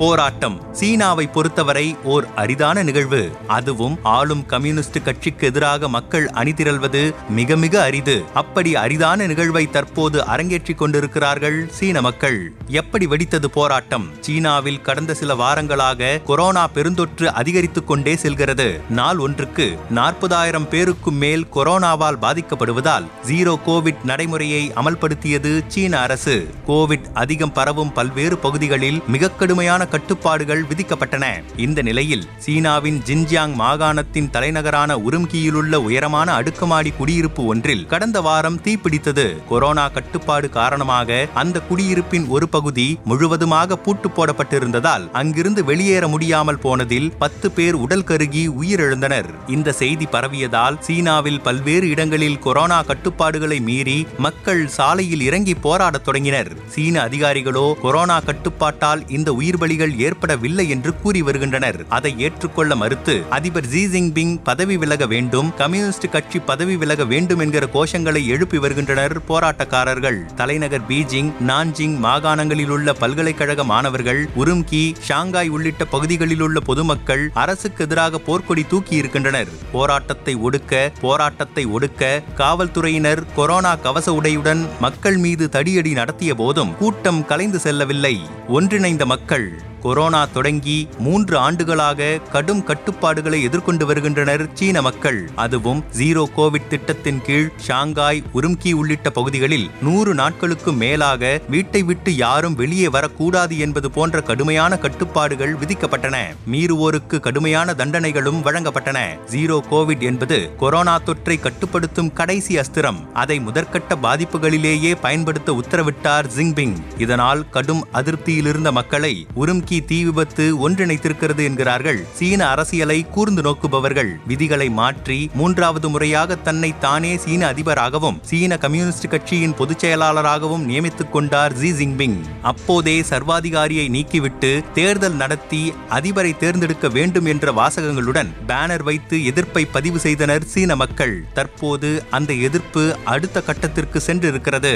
போராட்டம். சீனாவை பொறுத்தவரை ஓர் அரிதான நிகழ்வு. அதுவும் ஆளும் கம்யூனிஸ்ட் கட்சிக்கு எதிராக மக்கள் அணிதிரள்வது மிக மிக அரிது. அப்படி அரிதான நிகழ்வை தற்போது அரங்கேற்றிக் கொண்டிருக்கிறார்கள் சீன மக்கள். எப்படி வெடித்தது போராட்டம்? சீனாவில் கடந்த சில வாரங்களாக கொரோனா பெருந்தொற்று அதிகரித்துக் கொண்டே செல்கிறது. நாள் ஒன்றுக்கு நாற்பதாயிரம் பேருக்கும் மேல் கொரோனாவால் பாதிக்கப்படுவதால் ஜீரோ கோவிட் நடைமுறையை அமல்படுத்தியது சீன அரசு. கோவிட் அதிகம் பரவும் பல்வேறு பகுதிகளில் மிக கடுமையான கட்டுப்பாடுகள் விதிக்கப்பட்டன. இந்த நிலையில் சீனாவின் ஜின்ஜியாங் மாகாணத்தின் தலைநகரான உரும்கியிலுள்ள உயரமான அடுக்குமாடி குடியிருப்பு ஒன்றில் கடந்த வாரம் தீப்பிடித்தது. கொரோனா கட்டுப்பாடு காரணமாக அந்த குடியிருப்பின் ஒரு பகுதி முழுவதுமாக பூட்டு போடப்பட்டிருந்ததால் அங்கிருந்து வெளியேற முடியாமல் போனதில் பத்து பேர் உடல் கருகி உயிரிழந்தனர். இந்த செய்தி பரவியதால் சீனாவில் பல்வேறு இடங்களில் கொரோனா கட்டுப்பாடுகளை மீறி மக்கள் சாலையில் இறங்கி போராடத் தொடங்கினர். சீன அதிகாரிகளோ கொரோனா கட்டுப்பாட்டால் இந்த உயிர் பலிகள் ஏற்படவில்லை என்று கூறி வருகின்றனர். அதை ஏற்றுக்கொள்ள மறுத்து அதிபர் ஜி ஜின்பிங் பதவி விலக வேண்டும் கம்யூனிஸ்ட் கட்சி பதவி விலக வேண்டும் என்கிற கோஷங்களை எழுப்பி வருகின்றனர் போராட்டக்காரர்கள். தலைநகர் பீஜிங் நான்ஜிங் மாகாணங்களில் உள்ள பல்கலைக்கழக மாணவர்கள் உரும்கி ஷாங்காய் உள்ளிட்ட பகுதிகளில் உள்ள பொதுமக்கள் அரசுக்கு எதிராக போர்க்கொடி தூக்கி இருக்கின்றனர். போராட்டத்தை ஒடுக்க போராட்டத்தை ஒடுக்க காவல்துறையினர் கொரோனா கவச உடையுடன் மக்கள் மீது தடியடி நடத்திய போதும் கூட்டம் கலைந்து செல்லவில்லை. ஒன்றிணைந்த மக்கள். கொரோனா தொடங்கி மூன்று ஆண்டுகளாக கடும் கட்டுப்பாடுகளை எதிர்கொண்டு வருகின்றனர் சீன மக்கள். அதுவும் ஜீரோ கோவிட் திட்டத்தின் கீழ் ஷாங்காய் உரும்கி உள்ளிட்ட பகுதிகளில் நூறு நாட்களுக்கு மேலாக வீட்டை விட்டு யாரும் வெளியே வரக்கூடாது என்பது போன்ற கடுமையான கட்டுப்பாடுகள் விதிக்கப்பட்டன. மீறுவோருக்கு கடுமையான தண்டனைகளும் வழங்கப்பட்டன. ஜீரோ கோவிட் என்பது கொரோனா தொற்றை கட்டுப்படுத்தும் கடைசி அஸ்திரம். அதை முதற்கட்ட பாதிப்புகளிலேயே பயன்படுத்த உத்தரவிட்டார் ஜிங்பிங் இதனால் கடும் அதிருப்தியிலிருந்த மக்களை உரும்கி துப்பாக்கி தீ விபத்து ஒன்றிணைத்திருக்கிறது என்கிறார்கள். சீன அரசியலை கூர்ந்து நோக்குபவர்கள். விதிகளை மாற்றி மூன்றாவது முறையாக தன்னை தானே சீன அதிபராகவும் சீன கம்யூனிஸ்ட் கட்சியின் பொதுச் செயலாளராகவும் நியமித்துக் கொண்டார் ஜி ஜிங்பிங் அப்போதே சர்வாதிகாரியை நீக்கிவிட்டு தேர்தல் நடத்தி அதிபரை தேர்ந்தெடுக்க வேண்டும் என்ற வாசகங்களுடன் பேனர் வைத்து எதிர்ப்பை பதிவு செய்தனர் சீன மக்கள். தற்போது அந்த எதிர்ப்பு அடுத்த கட்டத்திற்கு சென்றிருக்கிறது.